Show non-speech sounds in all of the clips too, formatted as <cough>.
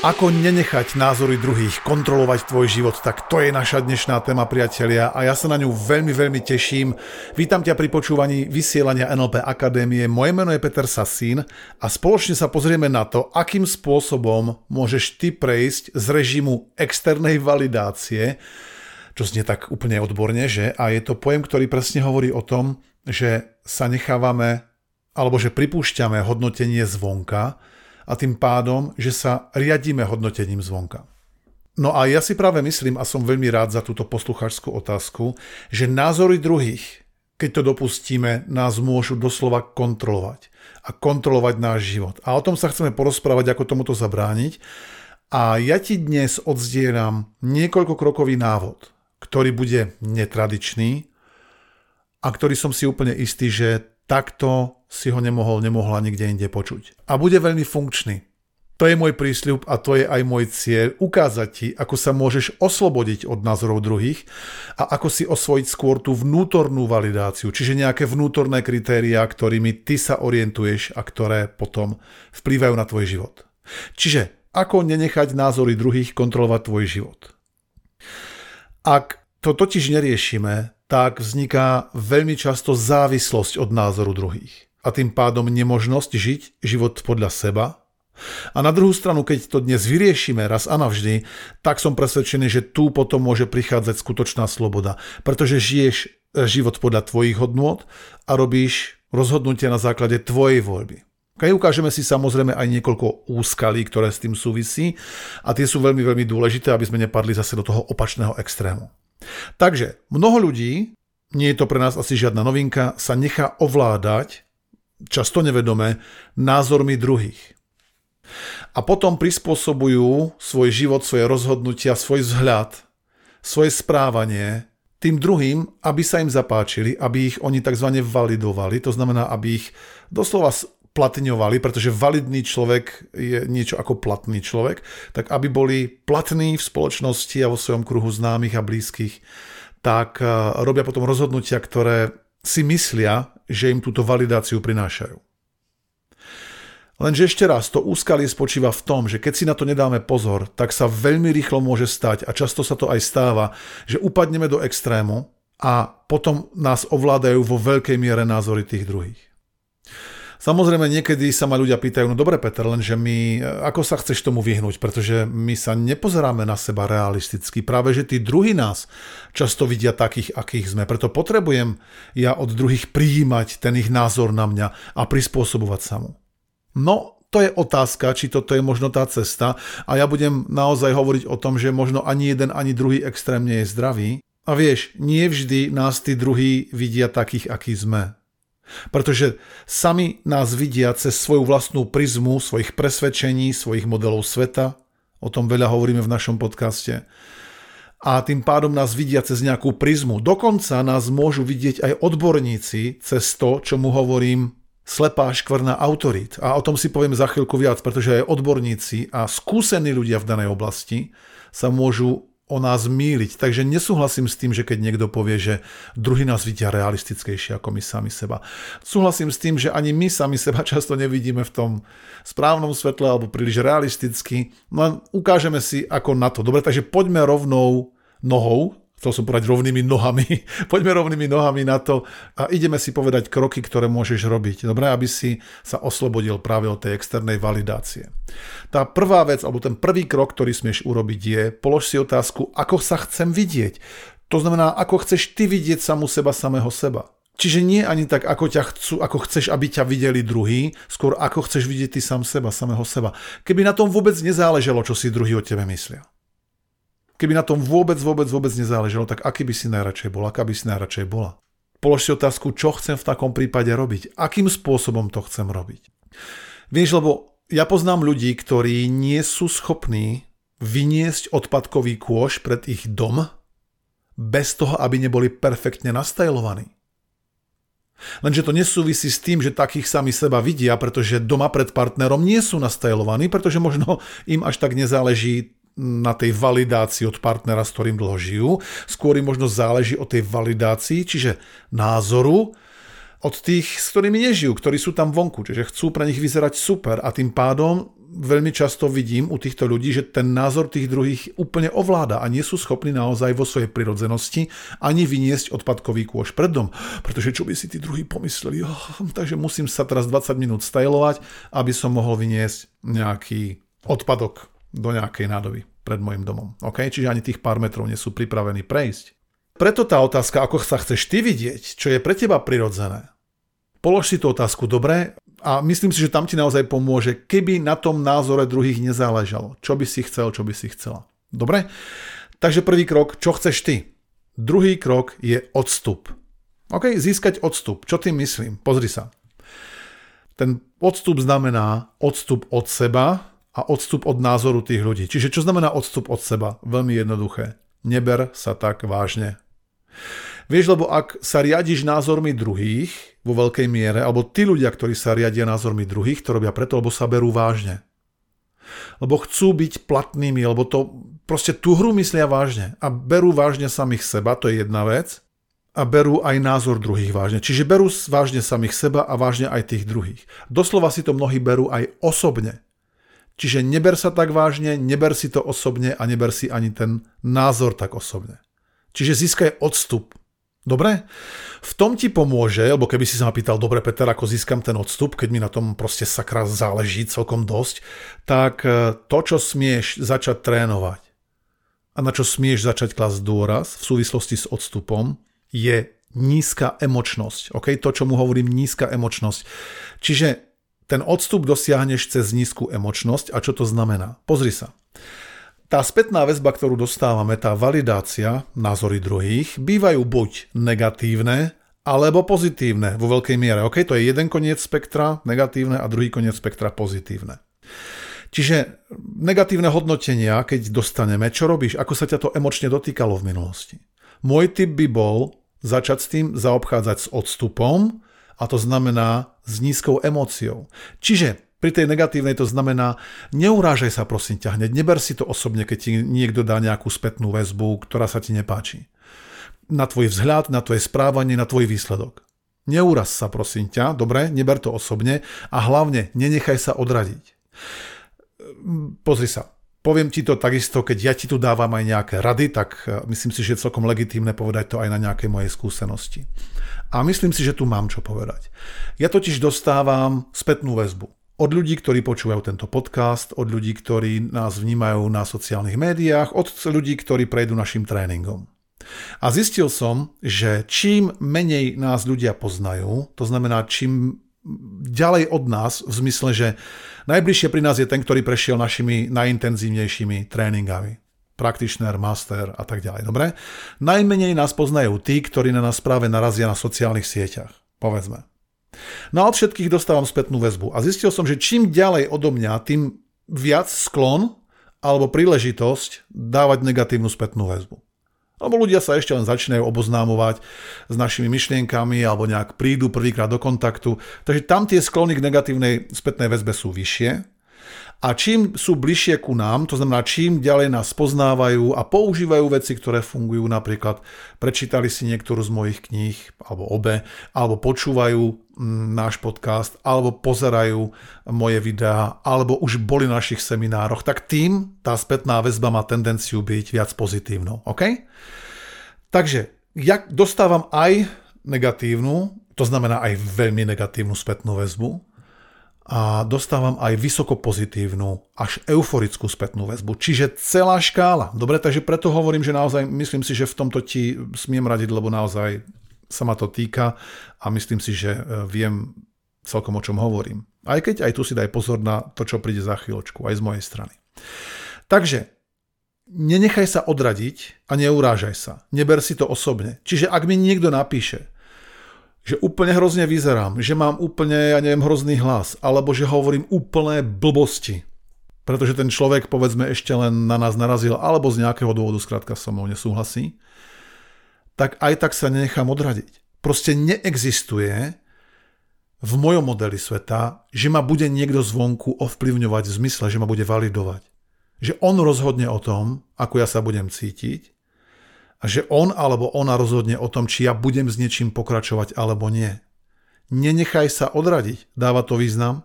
Ako nenechať názory druhých kontrolovať tvoj život, tak to je naša dnešná téma, priatelia, a ja sa na ňu veľmi, veľmi teším. Vítam ťa pri počúvaní vysielania NLP Akadémie. Moje meno je Peter Sasín a spoločne sa pozrieme na to, akým spôsobom môžeš ty prejsť z režimu externej validácie, čo znie tak úplne odborne, že? A je to pojem, ktorý presne hovorí o tom, že sa nechávame alebo že pripúšťame hodnotenie zvonka, a tým pádom, že sa riadíme hodnotením zvonka. No a ja si práve myslím, a som veľmi rád za túto poslucháčskú otázku, že názory druhých, keď to dopustíme, nás môžu doslova kontrolovať a kontrolovať náš život. A o tom sa chceme porozprávať, ako tomuto zabrániť. A ja ti dnes odzdielam niekoľko krokový návod, ktorý bude netradičný a ktorý som si úplne istý, že takto si ho nemohol, nemohla nikde inde počuť. A bude veľmi funkčný. To je môj prísľub a to je aj môj cieľ ukázať ti, ako sa môžeš oslobodiť od názorov druhých a ako si osvojiť skôr tú vnútornú validáciu, čiže nejaké vnútorné kritériá, ktorými ty sa orientuješ a ktoré potom vplývajú na tvoj život. Čiže ako nenechať názory druhých kontrolovať tvoj život. Ak to totiž neriešime, tak vzniká veľmi často závislosť od názoru druhých a tým pádom nemožnosť žiť život podľa seba. A na druhú stranu, keď to dnes vyriešime raz a navždy, tak som presvedčený, že tu potom môže prichádzať skutočná sloboda, pretože žiješ život podľa tvojich hodnôt a robíš rozhodnutia na základe tvojej voľby. Keď ukážeme si samozrejme aj niekoľko úskalí, ktoré s tým súvisí a tie sú veľmi, veľmi dôležité, aby sme nepadli zase do toho opačného extrému. Takže mnoho ľudí, nie je to pre nás asi žiadna novinka, sa nechá ovládať často nevedome, názormi druhých. A potom prispôsobujú svoj život, svoje rozhodnutia, svoj vzhľad, svoje správanie tým druhým, aby sa im zapáčili, aby ich oni tzv. validovali, to znamená, aby ich doslova platňovali, pretože validný človek je niečo ako platný človek, tak aby boli platní v spoločnosti a vo svojom kruhu známych a blízkych, tak eh, robia potom rozhodnutia, ktoré si myslia, že im túto validáciu prinášajú. Lenže ešte raz, to úskalie spočíva v tom, že keď si na to nedáme pozor, tak sa veľmi rýchlo môže stať, a často sa to aj stáva, že upadneme do extrému a potom nás ovládajú vo veľkej miere názory tých druhých. Samozrejme, niekedy sa ma ľudia pýtajú, no dobre Peter, lenže my, ako sa chceš tomu vyhnúť, pretože my sa nepozeráme na seba realisticky. Práve, že tí druhí nás často vidia takých, akých sme. Preto potrebujem ja od druhých prijímať ten ich názor na mňa a prispôsobovať sa mu. No, to je otázka, či toto je možno tá cesta a ja budem naozaj hovoriť o tom, že možno ani jeden, ani druhý extrém nie je zdravý. A vieš, nie vždy nás tí druhí vidia takých, akí sme. Pretože sami nás vidia cez svoju vlastnú prizmu svojich presvedčení, svojich modelov sveta. O tom veľa hovoríme v našom podcaste. A tým pádom nás vidia cez nejakú prizmu. Dokonca nás môžu vidieť aj odborníci cez to, čo mu hovorím slepá škvrna autorít. A o tom si poviem za chvíľku viac, pretože aj odborníci a skúsení ľudia v danej oblasti sa môžu o nás míliť. Takže nesúhlasím s tým, že keď niekto povie, že druhý nás vidia realistickejšie ako my sami seba. Súhlasím s tým, že ani my sami seba často nevidíme v tom správnom svetle alebo príliš realisticky. No ukážeme si ako na to. Dobre, takže poďme rovnou nohou chcel som povedať rovnými nohami, <laughs> poďme rovnými nohami na to a ideme si povedať kroky, ktoré môžeš robiť. Dobre, aby si sa oslobodil práve od tej externej validácie. Tá prvá vec, alebo ten prvý krok, ktorý smieš urobiť je, polož si otázku, ako sa chcem vidieť. To znamená, ako chceš ty vidieť samu seba, samého seba. Čiže nie ani tak, ako, ťa chcú, ako chceš, aby ťa videli druhý, skôr ako chceš vidieť ty sám seba, samého seba. Keby na tom vôbec nezáležalo, čo si druhý o tebe myslia. Keby na tom vôbec, vôbec, vôbec nezáležalo, tak aký by si najradšej bol, aká by si najradšej bola? Polož si otázku, čo chcem v takom prípade robiť, akým spôsobom to chcem robiť. Vieš, lebo ja poznám ľudí, ktorí nie sú schopní vyniesť odpadkový kôš pred ich dom bez toho, aby neboli perfektne nastajlovaní. Lenže to nesúvisí s tým, že takých sami seba vidia, pretože doma pred partnerom nie sú nastajlovaní, pretože možno im až tak nezáleží na tej validácii od partnera, s ktorým dlho žijú. Skôr im možno záleží o tej validácii, čiže názoru od tých, s ktorými nežijú, ktorí sú tam vonku, čiže chcú pre nich vyzerať super a tým pádom veľmi často vidím u týchto ľudí, že ten názor tých druhých úplne ovláda a nie sú schopní naozaj vo svojej prirodzenosti ani vyniesť odpadkový kôš pred dom, pretože čo by si tí druhí pomysleli, oh, takže musím sa teraz 20 minút stajlovať, aby som mohol vyniesť nejaký odpadok do nejakej nádoby pred môjim domom. Okay? Čiže ani tých pár metrov nie sú pripravení prejsť. Preto tá otázka, ako sa chceš ty vidieť, čo je pre teba prirodzené. Polož si tú otázku dobre a myslím si, že tam ti naozaj pomôže, keby na tom názore druhých nezáležalo. Čo by si chcel, čo by si chcela. Dobre? Takže prvý krok, čo chceš ty? Druhý krok je odstup. OK, získať odstup. Čo tým myslím? Pozri sa. Ten odstup znamená odstup od seba a odstup od názoru tých ľudí. Čiže čo znamená odstup od seba? Veľmi jednoduché. Neber sa tak vážne. Vieš, lebo ak sa riadiš názormi druhých vo veľkej miere, alebo tí ľudia, ktorí sa riadia názormi druhých, to robia preto, lebo sa berú vážne. Lebo chcú byť platnými, lebo to proste tú hru myslia vážne a berú vážne samých seba, to je jedna vec, a berú aj názor druhých vážne. Čiže berú vážne samých seba a vážne aj tých druhých. Doslova si to mnohí berú aj osobne. Čiže neber sa tak vážne, neber si to osobne a neber si ani ten názor tak osobne. Čiže získaj odstup. Dobre? V tom ti pomôže, lebo keby si sa ma pýtal, dobre Peter, ako získam ten odstup, keď mi na tom proste sakra záleží celkom dosť, tak e, to, čo smieš začať trénovať a na čo smieš začať klasť dôraz v súvislosti s odstupom, je nízka emočnosť. Okay? To, čo mu hovorím, nízka emočnosť. Čiže ten odstup dosiahneš cez nízku emočnosť a čo to znamená? Pozri sa. Tá spätná väzba, ktorú dostávame, tá validácia, názory druhých, bývajú buď negatívne, alebo pozitívne vo veľkej miere. OK, to je jeden koniec spektra negatívne a druhý koniec spektra pozitívne. Čiže negatívne hodnotenia, keď dostaneme, čo robíš, ako sa ťa to emočne dotýkalo v minulosti. Môj tip by bol začať s tým zaobchádzať s odstupom a to znamená s nízkou emóciou. Čiže pri tej negatívnej to znamená, neurážaj sa prosím ťa hneď, neber si to osobne, keď ti niekto dá nejakú spätnú väzbu, ktorá sa ti nepáči. Na tvoj vzhľad, na tvoje správanie, na tvoj výsledok. Neuraz sa prosím ťa, dobre, neber to osobne a hlavne nenechaj sa odradiť. Pozri sa, poviem ti to takisto, keď ja ti tu dávam aj nejaké rady, tak e, myslím si, že je celkom legitímne povedať to aj na nejakej mojej skúsenosti. A myslím si, že tu mám čo povedať. Ja totiž dostávam spätnú väzbu od ľudí, ktorí počúvajú tento podcast, od ľudí, ktorí nás vnímajú na sociálnych médiách, od ľudí, ktorí prejdú našim tréningom. A zistil som, že čím menej nás ľudia poznajú, to znamená čím ďalej od nás, v zmysle, že najbližšie pri nás je ten, ktorý prešiel našimi najintenzívnejšími tréningami. Practitioner, master a tak ďalej. Dobre? Najmenej nás poznajú tí, ktorí na nás práve narazia na sociálnych sieťach. Povedzme. No a od všetkých dostávam spätnú väzbu. A zistil som, že čím ďalej odo mňa, tým viac sklon alebo príležitosť dávať negatívnu spätnú väzbu. Lebo ľudia sa ešte len začínajú oboznámovať s našimi myšlienkami alebo nejak prídu prvýkrát do kontaktu. Takže tam tie sklony k negatívnej spätnej väzbe sú vyššie a čím sú bližšie ku nám, to znamená čím ďalej nás poznávajú a používajú veci, ktoré fungujú, napríklad prečítali si niektorú z mojich kníh, alebo obe, alebo počúvajú mm, náš podcast, alebo pozerajú moje videá, alebo už boli na našich seminároch, tak tým tá spätná väzba má tendenciu byť viac pozitívnou. OK? Takže ja dostávam aj negatívnu, to znamená aj veľmi negatívnu spätnú väzbu, a dostávam aj vysoko pozitívnu, až euforickú spätnú väzbu. Čiže celá škála. Dobre, takže preto hovorím, že naozaj myslím si, že v tomto ti smiem radiť, lebo naozaj sa ma to týka a myslím si, že e, viem celkom o čom hovorím. Aj keď aj tu si daj pozor na to, čo príde za chvíľočku, aj z mojej strany. Takže nenechaj sa odradiť a neurážaj sa. Neber si to osobne. Čiže ak mi niekto napíše, že úplne hrozne vyzerám, že mám úplne, ja neviem, hrozný hlas, alebo že hovorím úplné blbosti, pretože ten človek, povedzme, ešte len na nás narazil, alebo z nejakého dôvodu skrátka so mnou nesúhlasí, tak aj tak sa nenechám odradiť. Proste neexistuje v mojom modeli sveta, že ma bude niekto zvonku ovplyvňovať v zmysle, že ma bude validovať. Že on rozhodne o tom, ako ja sa budem cítiť a že on alebo ona rozhodne o tom, či ja budem s niečím pokračovať alebo nie. Nenechaj sa odradiť, dáva to význam.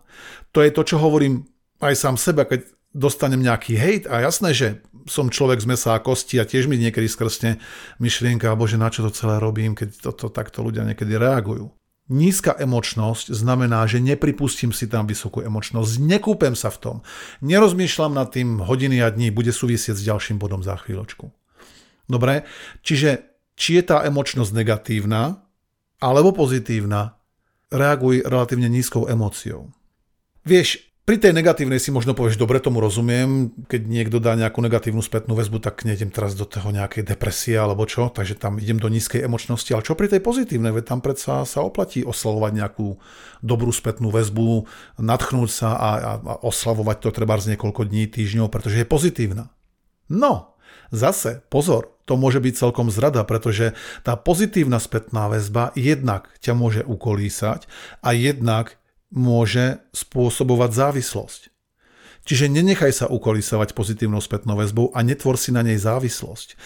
To je to, čo hovorím aj sám seba, keď dostanem nejaký hejt a jasné, že som človek z mesa a kosti a tiež mi niekedy skrsne myšlienka, bože, na čo to celé robím, keď toto takto ľudia niekedy reagujú. Nízka emočnosť znamená, že nepripustím si tam vysokú emočnosť, nekúpem sa v tom, nerozmýšľam nad tým hodiny a dní, bude súvisieť s ďalším bodom za chvíľočku. Dobre, čiže či je tá emočnosť negatívna alebo pozitívna, reaguj relatívne nízkou emóciou. Vieš, pri tej negatívnej si možno povieš, dobre, tomu rozumiem, keď niekto dá nejakú negatívnu spätnú väzbu, tak nejdem teraz do toho nejakej depresie alebo čo, takže tam idem do nízkej emočnosti. Ale čo pri tej pozitívnej, veď tam predsa sa oplatí oslavovať nejakú dobrú spätnú väzbu, natchnúť sa a, a, a oslavovať to treba z niekoľko dní, týždňov, pretože je pozitívna. No, zase, pozor, to môže byť celkom zrada, pretože tá pozitívna spätná väzba jednak ťa môže ukolísať a jednak môže spôsobovať závislosť. Čiže nenechaj sa ukolisovať pozitívnou spätnou väzbou a netvor si na nej závislosť.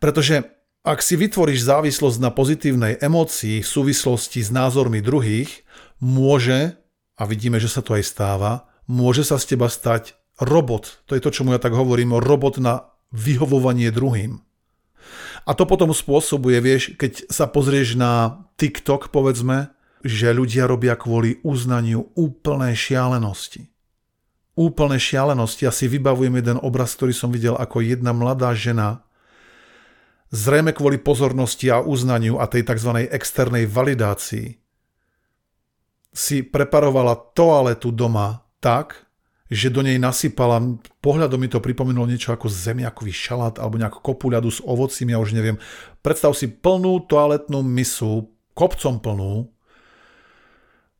Pretože ak si vytvoríš závislosť na pozitívnej emócii v súvislosti s názormi druhých, môže, a vidíme, že sa to aj stáva, môže sa z teba stať robot. To je to, čomu ja tak hovorím, robot na vyhovovanie druhým. A to potom spôsobuje, vieš, keď sa pozrieš na TikTok, povedzme, že ľudia robia kvôli uznaniu úplné šialenosti. Úplné šialenosti. Ja si vybavujem jeden obraz, ktorý som videl ako jedna mladá žena, zrejme kvôli pozornosti a uznaniu a tej tzv. externej validácii, si preparovala toaletu doma tak, že do nej nasypala, pohľadom mi to pripomenulo niečo ako zemiakový šalát alebo nejakú kopu ľadu s ovocím, ja už neviem. Predstav si plnú toaletnú misu, kopcom plnú,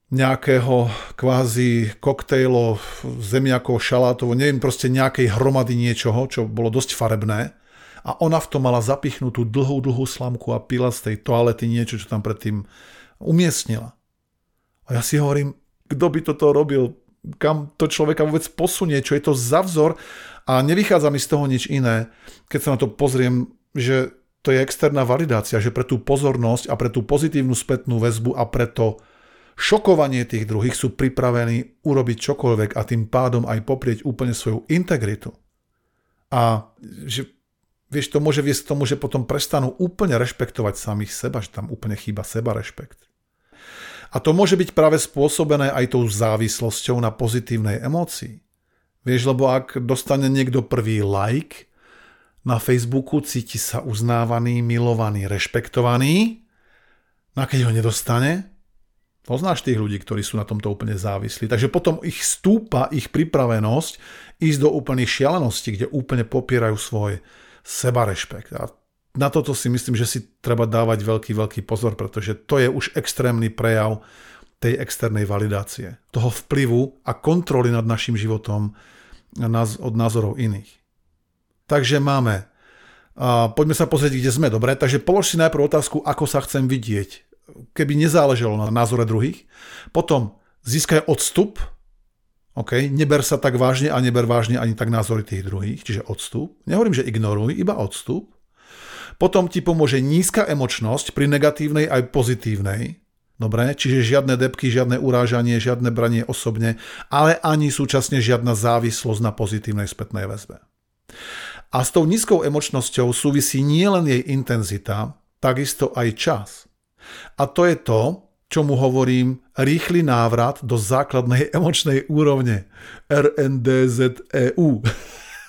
nejakého kvázi koktejlo, zemiakov, šalátovo, neviem, proste nejakej hromady niečoho, čo bolo dosť farebné. A ona v tom mala zapichnutú dlhú, dlhú slamku a pila z tej toalety niečo, čo tam predtým umiestnila. A ja si hovorím, kto by toto robil, kam to človeka vôbec posunie, čo je to za vzor a nevychádza mi z toho nič iné, keď sa na to pozriem, že to je externá validácia, že pre tú pozornosť a pre tú pozitívnu spätnú väzbu a preto šokovanie tých druhých sú pripravení urobiť čokoľvek a tým pádom aj poprieť úplne svoju integritu. A že vieš, to môže viesť k tomu, že potom prestanú úplne rešpektovať samých seba, že tam úplne chýba seba rešpekt. A to môže byť práve spôsobené aj tou závislosťou na pozitívnej emócii. Vieš, lebo ak dostane niekto prvý like na Facebooku, cíti sa uznávaný, milovaný, rešpektovaný, no a keď ho nedostane, Poznáš tých ľudí, ktorí sú na tomto úplne závislí. Takže potom ich stúpa ich pripravenosť ísť do úplných šialenosti, kde úplne popierajú svoj sebarešpekt. A na toto si myslím, že si treba dávať veľký, veľký pozor, pretože to je už extrémny prejav tej externej validácie, toho vplyvu a kontroly nad našim životom od názorov iných. Takže máme, a poďme sa pozrieť, kde sme, dobre? Takže polož si najprv otázku, ako sa chcem vidieť keby nezáležalo na názore druhých. Potom získaj odstup, okay? neber sa tak vážne a neber vážne ani tak názory tých druhých, čiže odstup. Nehovorím, že ignoruj, iba odstup. Potom ti pomôže nízka emočnosť pri negatívnej aj pozitívnej. Dobre, čiže žiadne depky, žiadne urážanie, žiadne branie osobne, ale ani súčasne žiadna závislosť na pozitívnej spätnej väzbe. A s tou nízkou emočnosťou súvisí nielen jej intenzita, takisto aj čas. A to je to, čo mu hovorím rýchly návrat do základnej <laughs> emočnej úrovne RNDZEU.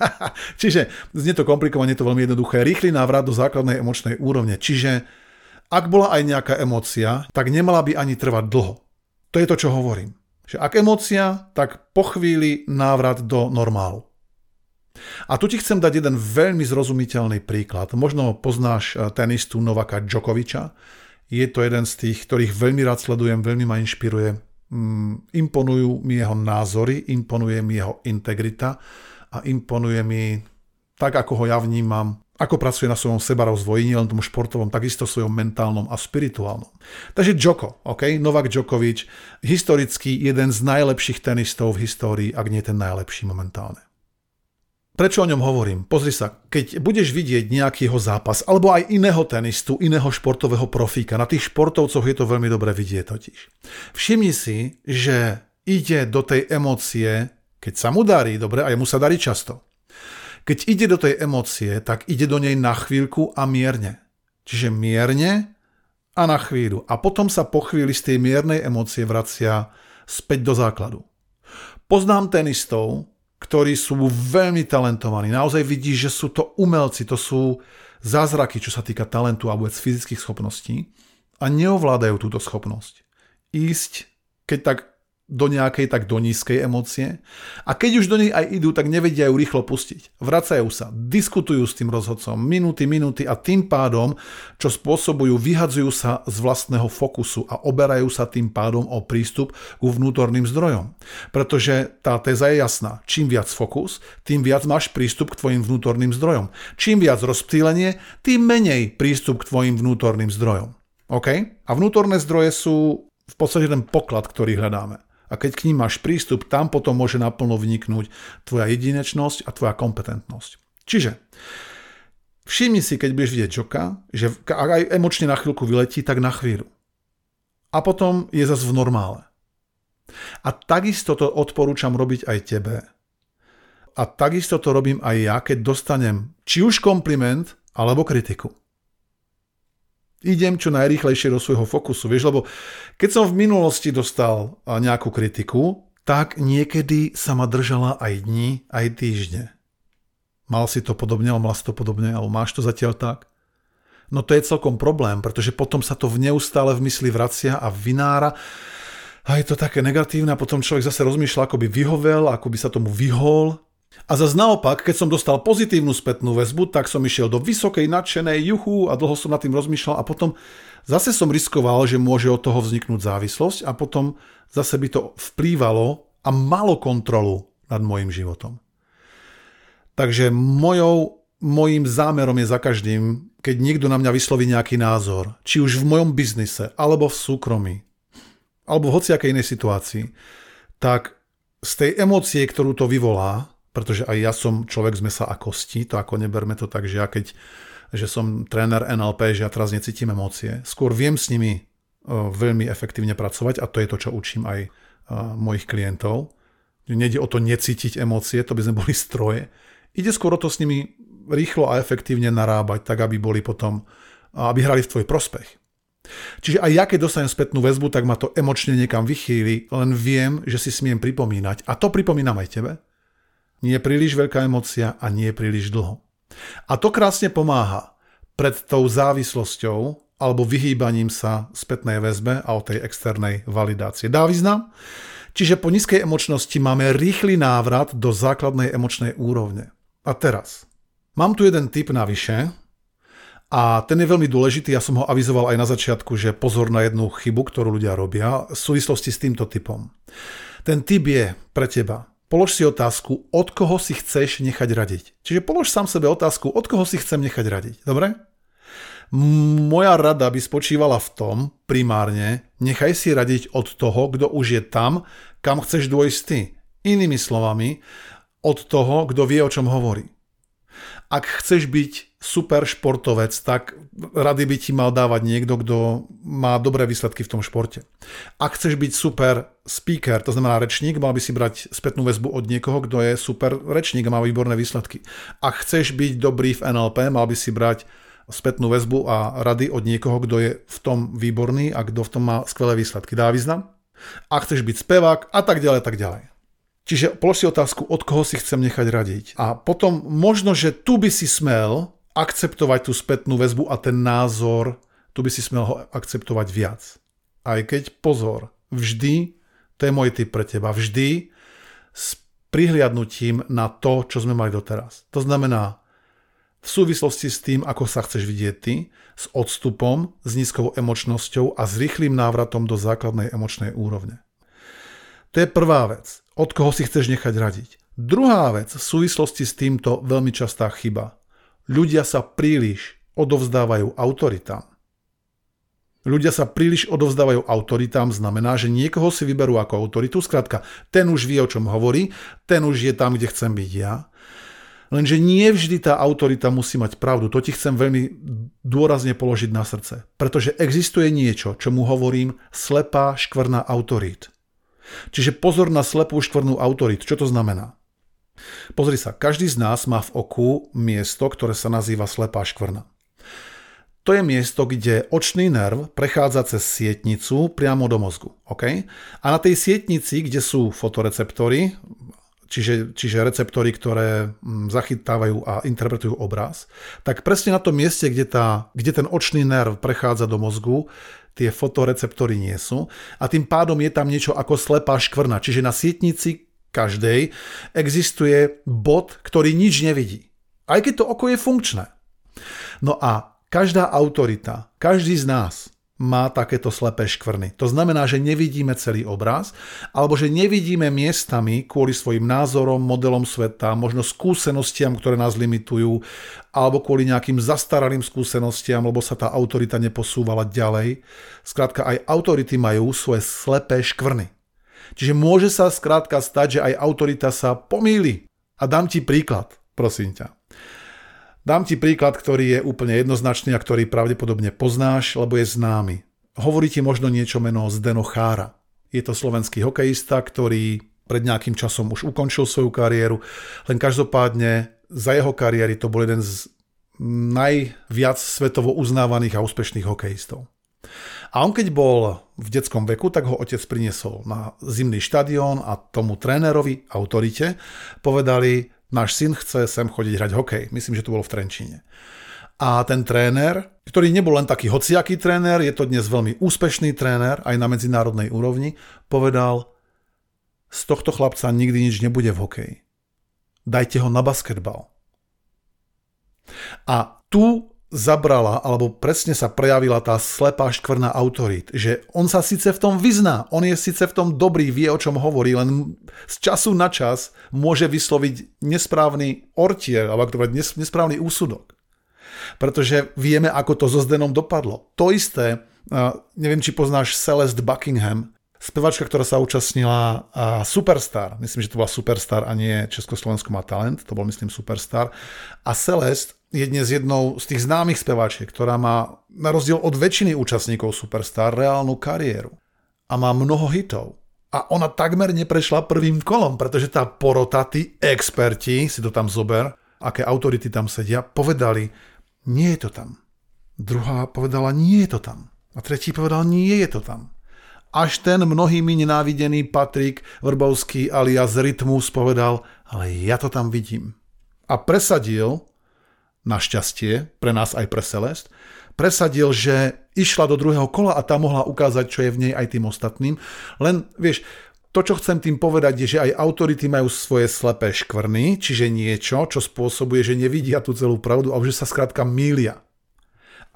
<laughs> Čiže znie to komplikovane, je to veľmi jednoduché. Rýchly návrat do základnej emočnej úrovne. Čiže ak bola aj nejaká emócia, tak nemala by ani trvať dlho. To je to, čo hovorím. Že ak emócia, tak po chvíli návrat do normálu. A tu ti chcem dať jeden veľmi zrozumiteľný príklad. Možno poznáš eh, tenistu Novaka Djokoviča, je to jeden z tých, ktorých veľmi rád sledujem, veľmi ma inšpiruje. Mm, imponujú mi jeho názory, imponuje mi jeho integrita a imponuje mi tak, ako ho ja vnímam, ako pracuje na svojom sebarozvoji, nielen tomu športovom, takisto svojom mentálnom a spirituálnom. Takže Djoko, OK, Novak Djokovic, historicky jeden z najlepších tenistov v histórii, ak nie ten najlepší momentálne. Prečo o ňom hovorím? Pozri sa, keď budeš vidieť nejaký jeho zápas, alebo aj iného tenistu, iného športového profíka, na tých športovcoch je to veľmi dobre vidieť totiž. Všimni si, že ide do tej emócie, keď sa mu darí, dobre, a jemu sa darí často. Keď ide do tej emócie, tak ide do nej na chvíľku a mierne. Čiže mierne a na chvíľu. A potom sa po chvíli z tej miernej emócie vracia späť do základu. Poznám tenistov, ktorí sú veľmi talentovaní. Naozaj vidíš, že sú to umelci, to sú zázraky, čo sa týka talentu a vôbec fyzických schopností a neovládajú túto schopnosť. Ísť, keď tak do nejakej, tak do nízkej emócie. A keď už do nej aj idú, tak nevedia ju rýchlo pustiť. Vracajú sa, diskutujú s tým rozhodcom minúty, minúty a tým pádom, čo spôsobujú, vyhadzujú sa z vlastného fokusu a oberajú sa tým pádom o prístup ku vnútorným zdrojom. Pretože tá téza je jasná. Čím viac fokus, tým viac máš prístup k tvojim vnútorným zdrojom. Čím viac rozptýlenie, tým menej prístup k tvojim vnútorným zdrojom. OK? A vnútorné zdroje sú v podstate ten poklad, ktorý hľadáme a keď k ním máš prístup, tam potom môže naplno vniknúť tvoja jedinečnosť a tvoja kompetentnosť. Čiže všimni si, keď budeš vidieť Joka, že ak aj emočne na chvíľku vyletí, tak na chvíľu. A potom je zase v normále. A takisto to odporúčam robiť aj tebe. A takisto to robím aj ja, keď dostanem či už kompliment, alebo kritiku idem čo najrýchlejšie do svojho fokusu, vieš, lebo keď som v minulosti dostal nejakú kritiku, tak niekedy sa ma držala aj dni, aj týždne. Mal si to podobne, alebo mal si to podobne, alebo máš to zatiaľ tak? No to je celkom problém, pretože potom sa to v neustále v mysli vracia a vynára a je to také negatívne a potom človek zase rozmýšľa, ako by vyhovel, ako by sa tomu vyhol a zase naopak, keď som dostal pozitívnu spätnú väzbu, tak som išiel do vysokej nadšenej juchu a dlho som nad tým rozmýšľal a potom zase som riskoval, že môže od toho vzniknúť závislosť a potom zase by to vplývalo a malo kontrolu nad môjim životom. Takže mojou, mojím zámerom je za každým, keď niekto na mňa vysloví nejaký názor, či už v mojom biznise, alebo v súkromí, alebo v hociakej inej situácii, tak z tej emócie, ktorú to vyvolá, pretože aj ja som človek z mesa a kosti, to ako neberme to tak, že ja keď že som tréner NLP, že ja teraz necítim emócie. Skôr viem s nimi veľmi efektívne pracovať a to je to, čo učím aj mojich klientov. Nejde o to necítiť emócie, to by sme <laughs> boli stroje. Ide skôr o to s nimi rýchlo a efektívne narábať, tak aby boli potom, aby hrali v tvoj prospech. Čiže aj ja, keď dostanem spätnú väzbu, tak ma to emočne niekam vychýli, len viem, že si smiem pripomínať. A to pripomínam aj tebe, nie príliš veľká emocia a nie príliš dlho. A to krásne pomáha pred tou závislosťou alebo vyhýbaním sa spätnej väzbe a o tej externej validácie. Dá význam? Čiže po nízkej emočnosti máme rýchly návrat do základnej emočnej úrovne. A teraz, mám tu jeden typ navyše a ten je veľmi dôležitý, ja som ho avizoval aj na začiatku, že pozor na jednu chybu, ktorú ľudia robia v súvislosti s týmto typom. Ten typ je pre teba Polož si otázku, od koho si chceš nechať radiť. Čiže polož sám sebe otázku, od koho si chcem nechať radiť. Dobre? Moja rada by spočívala v tom, primárne, nechaj si radiť od toho, kto už je tam, kam chceš dôjsť ty. Inými slovami, od toho, kto vie, o čom hovorí. Ak chceš byť super športovec, tak rady by ti mal dávať niekto, kto má dobré výsledky v tom športe. Ak chceš byť super speaker, to znamená rečník, mal by si brať spätnú väzbu od niekoho, kto je super rečník a má výborné výsledky. Ak chceš byť dobrý v NLP, mal by si brať spätnú väzbu a rady od niekoho, kto je v tom výborný a kto v tom má skvelé výsledky. Dá význam? A chceš byť spevák a tak ďalej, tak ďalej. Čiže polož si otázku, od koho si chcem nechať radiť. A potom možno, že tu by si smel akceptovať tú spätnú väzbu a ten názor, tu by si smel ho akceptovať viac. Aj keď, pozor, vždy, to je môj tip pre teba, vždy s prihliadnutím na to, čo sme mali doteraz. To znamená, v súvislosti s tým, ako sa chceš vidieť ty, s odstupom, s nízkou emočnosťou a s rýchlým návratom do základnej emočnej úrovne. To je prvá vec. Od koho si chceš nechať radiť. Druhá vec v súvislosti s týmto veľmi častá chyba ľudia sa príliš odovzdávajú autoritám. Ľudia sa príliš odovzdávajú autoritám, znamená, že niekoho si vyberú ako autoritu, skrátka, ten už vie, o čom hovorí, ten už je tam, kde chcem byť ja. Lenže nie vždy tá autorita musí mať pravdu. To ti chcem veľmi dôrazne položiť na srdce. Pretože existuje niečo, čo mu hovorím slepá škvrna autorít. Čiže pozor na slepú škvrnú autorít. Čo to znamená? Pozri sa, každý z nás má v oku miesto, ktoré sa nazýva slepá škvrna. To je miesto, kde očný nerv prechádza cez sietnicu priamo do mozgu. Okay? A na tej sietnici, kde sú fotoreceptory, čiže, čiže receptory, ktoré mm, zachytávajú a interpretujú obraz, tak presne na tom mieste, kde, tá, kde ten očný nerv prechádza do mozgu, tie fotoreceptory nie sú a tým pádom je tam niečo ako slepá škvrna. Čiže na sietnici každej existuje bod, ktorý nič nevidí. Aj keď to oko je funkčné. No a Každá autorita, každý z nás má takéto slepé škvrny. To znamená, že nevidíme celý obraz, alebo že nevidíme miestami kvôli svojim názorom, modelom sveta, možno skúsenostiam, ktoré nás limitujú, alebo kvôli nejakým zastaralým skúsenostiam, lebo sa tá autorita neposúvala ďalej. Skrátka, aj autority majú svoje slepé škvrny. Čiže môže sa skrátka stať, že aj autorita sa pomýli. A dám ti príklad, prosím ťa. Dám ti príklad, ktorý je úplne jednoznačný a ktorý pravdepodobne poznáš, lebo je známy. Hovorí ti možno niečo meno Zdeno Chára. Je to slovenský hokejista, ktorý pred nejakým časom už ukončil svoju kariéru, len každopádne za jeho kariéry to bol jeden z najviac svetovo uznávaných a úspešných hokejistov. A on keď bol v detskom veku, tak ho otec priniesol na zimný štadión a tomu trénerovi, autorite, povedali, náš syn chce sem chodiť hrať hokej. Myslím, že to bolo v Trenčíne. A ten tréner, ktorý nebol len taký hociaký tréner, je to dnes veľmi úspešný tréner aj na medzinárodnej úrovni, povedal, z tohto chlapca nikdy nič nebude v hokeji. Dajte ho na basketbal. A tu zabrala, alebo presne sa prejavila tá slepá škvrna autorít, že on sa síce v tom vyzná, on je síce v tom dobrý, vie o čom hovorí, len z času na čas môže vysloviť nesprávny ortier, alebo to nesprávny úsudok. Pretože vieme, ako to so Zdenom dopadlo. To isté, neviem, či poznáš Celeste Buckingham, spevačka, ktorá sa účastnila Superstar, myslím, že to bola Superstar a nie Československo má talent, to bol myslím Superstar. A Celeste je dnes jednou z tých známych speváčiek, ktorá má na rozdiel od väčšiny účastníkov Superstar reálnu kariéru. A má mnoho hitov. A ona takmer neprešla prvým kolom, pretože tá porota, tí experti, si to tam zober, aké autority tam sedia, povedali, nie je to tam. Druhá povedala, nie je to tam. A tretí povedal, nie je to tam. Až ten mnohými nenávidený Patrik Vrbovský alias Rytmus povedal, ale ja to tam vidím. A presadil, našťastie, pre nás aj pre Celest, presadil, že išla do druhého kola a tá mohla ukázať, čo je v nej aj tým ostatným. Len, vieš, to, čo chcem tým povedať, je, že aj autority majú svoje slepé škvrny, čiže niečo, čo spôsobuje, že nevidia tú celú pravdu a že sa skrátka mília.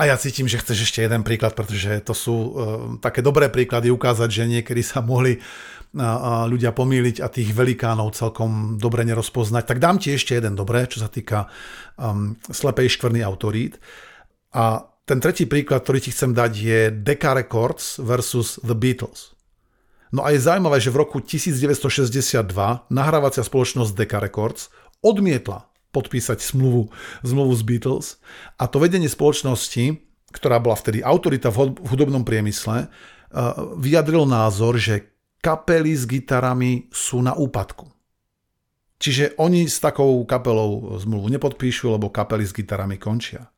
A ja cítim, že chceš ešte jeden príklad, pretože to sú uh, také dobré príklady ukázať, že niekedy sa mohli uh, ľudia pomýliť a tých velikánov celkom dobre nerozpoznať. Tak dám ti ešte jeden dobré, čo sa týka um, slepej škvrny autorít. A ten tretí príklad, ktorý ti chcem dať, je Decca Records versus The Beatles. No a je zaujímavé, že v roku 1962 nahrávacia spoločnosť Decca Records odmietla podpísať zmluvu, zmluvu z Beatles. A to vedenie spoločnosti, ktorá bola vtedy autorita v hudobnom priemysle, eh, vyjadril názor, že kapely s gitarami sú na úpadku. Čiže oni s takou kapelou zmluvu nepodpíšu, lebo kapely s gitarami končia.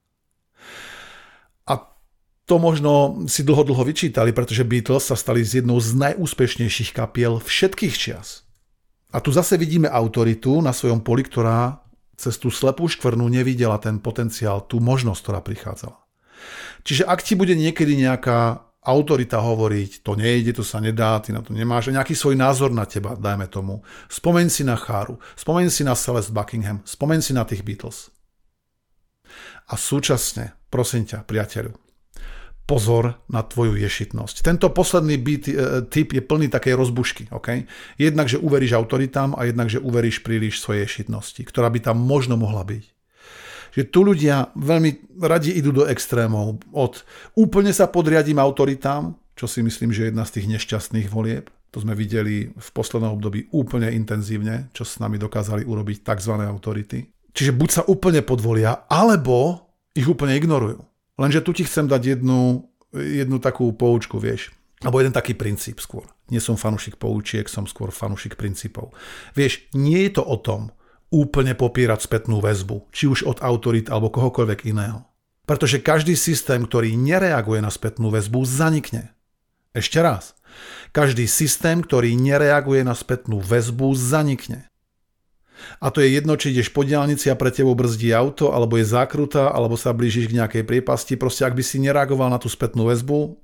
A to možno si dlho, dlho vyčítali, pretože Beatles sa stali z jednou z najúspešnejších kapiel všetkých čias. A tu zase vidíme autoritu na svojom poli, ktorá cez tú slepú škvrnu nevidela ten potenciál, tú možnosť, ktorá prichádzala. Čiže ak ti bude niekedy nejaká autorita hovoriť, to nejde, to sa nedá, ty na to nemáš, a nejaký svoj názor na teba, dajme tomu. Spomeň si na Cháru, spomeň si na Celeste Buckingham, spomeň si na tých Beatles. A súčasne, prosím ťa, priateľu, pozor na tvoju ješitnosť. Tento posledný byt, e, typ je plný takej rozbušky. Okay? Jednak, že uveríš autoritám a jednak, že uveríš príliš svojej ješitnosti, ktorá by tam možno mohla byť. že tu ľudia veľmi radi idú do extrémov. Od úplne sa podriadím autoritám, čo si myslím, že je jedna z tých nešťastných volieb. To sme videli v poslednom období úplne intenzívne, čo s nami dokázali urobiť tzv. autority. Čiže buď sa úplne podvolia, alebo ich úplne ignorujú. Lenže tu ti chcem dať jednu, jednu takú poučku, vieš. Alebo jeden taký princíp skôr. Nie som fanušik poučiek, som skôr fanušik princípov. Vieš, nie je to o tom úplne popírať spätnú väzbu, či už od autorit alebo kohokoľvek iného. Pretože každý systém, ktorý nereaguje na spätnú väzbu, zanikne. Ešte raz. Každý systém, ktorý nereaguje na spätnú väzbu, zanikne. A to je jedno, či ideš po diálnici a pre tebou brzdí auto, alebo je zákrutá, alebo sa blížiš k nejakej priepasti. Proste ak by si nereagoval na tú spätnú väzbu,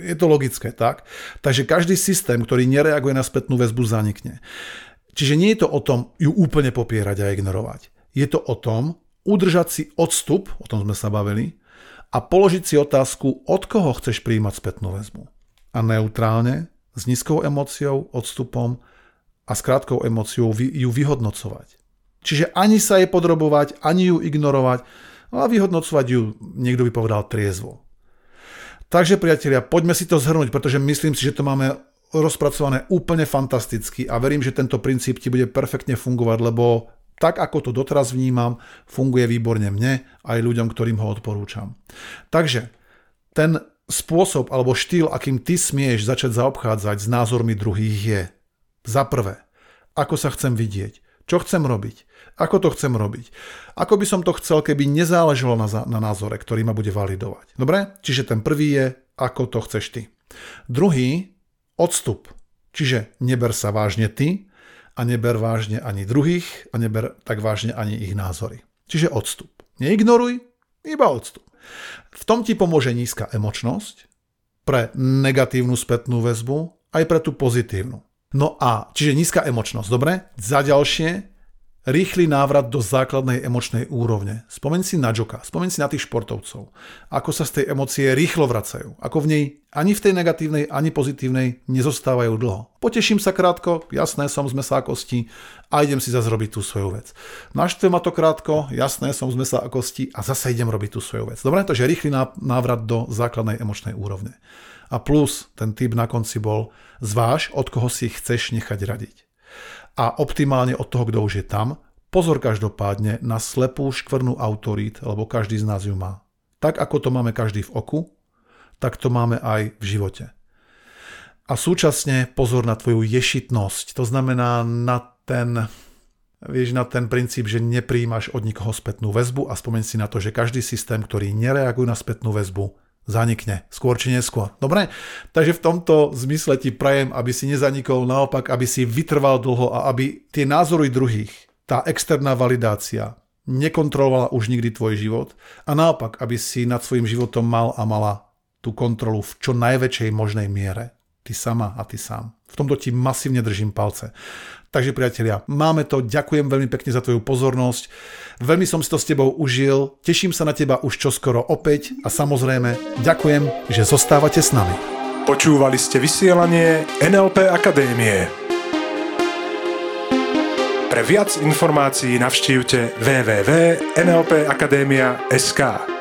je to logické, tak? Takže každý systém, ktorý nereaguje na spätnú väzbu, zanikne. Čiže nie je to o tom ju úplne popierať a ignorovať. Je to o tom udržať si odstup, o tom sme sa bavili, a položiť si otázku, od koho chceš príjmať spätnú väzbu a neutrálne, s nízkou emóciou, odstupom a s krátkou emóciou ju vyhodnocovať. Čiže ani sa jej podrobovať, ani ju ignorovať, ale vyhodnocovať ju, niekto by povedal, triezvo. Takže priatelia, poďme si to zhrnúť, pretože myslím si, že to máme rozpracované úplne fantasticky a verím, že tento princíp ti bude perfektne fungovať, lebo tak ako to doteraz vnímam, funguje výborne mne aj ľuďom, ktorým ho odporúčam. Takže ten spôsob alebo štýl, akým ty smieš začať zaobchádzať s názormi druhých je za prvé, ako sa chcem vidieť, čo chcem robiť, ako to chcem robiť, ako by som to chcel, keby nezáležalo na, na názore, ktorý ma bude validovať. Dobre? Čiže ten prvý je, ako to chceš ty. Druhý, odstup. Čiže neber sa vážne ty a neber vážne ani druhých a neber tak vážne ani ich názory. Čiže odstup. Neignoruj, iba odstup. V tom ti pomôže nízka emočnosť pre negatívnu spätnú väzbu, aj pre tú pozitívnu. No a, čiže nízka emočnosť, dobre? Za ďalšie, rýchly návrat do základnej emočnej úrovne. Spomeň si na Joka, spomeň si na tých športovcov. Ako sa z tej emócie rýchlo vracajú. Ako v nej ani v tej negatívnej, ani pozitívnej nezostávajú dlho. Poteším sa krátko, jasné, som z mesa a kosti a idem si zase robiť tú svoju vec. Naštve ma to krátko, jasné, som z mesa a kosti a zase idem robiť tú svoju vec. Dobre, takže rýchly návrat do základnej emočnej úrovne. A plus, ten typ na konci bol, zváž, od koho si chceš nechať radiť a optimálne od toho, kto už je tam. Pozor každopádne na slepú škvrnú autorít, lebo každý z nás ju má. Tak ako to máme každý v oku, tak to máme aj v živote. A súčasne pozor na tvoju ješitnosť, to znamená na ten, vieš, na ten princíp, že nepríjmaš od nikoho spätnú väzbu a spomeň si na to, že každý systém, ktorý nereaguje na spätnú väzbu, zanikne, skôr či neskôr. Dobre? Takže v tomto zmysle ti prajem, aby si nezanikol, naopak, aby si vytrval dlho a aby tie názory druhých, tá externá validácia nekontrolovala už nikdy tvoj život a naopak, aby si nad svojim životom mal a mala tú kontrolu v čo najväčšej možnej miere. Ty sama a ty sám. V tomto ti masívne držím palce. Takže priatelia, máme to. Ďakujem veľmi pekne za tvoju pozornosť. Veľmi som si to s tebou užil. Teším sa na teba už čoskoro opäť a samozrejme ďakujem, že zostávate s nami. Počúvali ste vysielanie NLP Akadémie. Pre viac informácií navštívte www.nlpakademia.sk.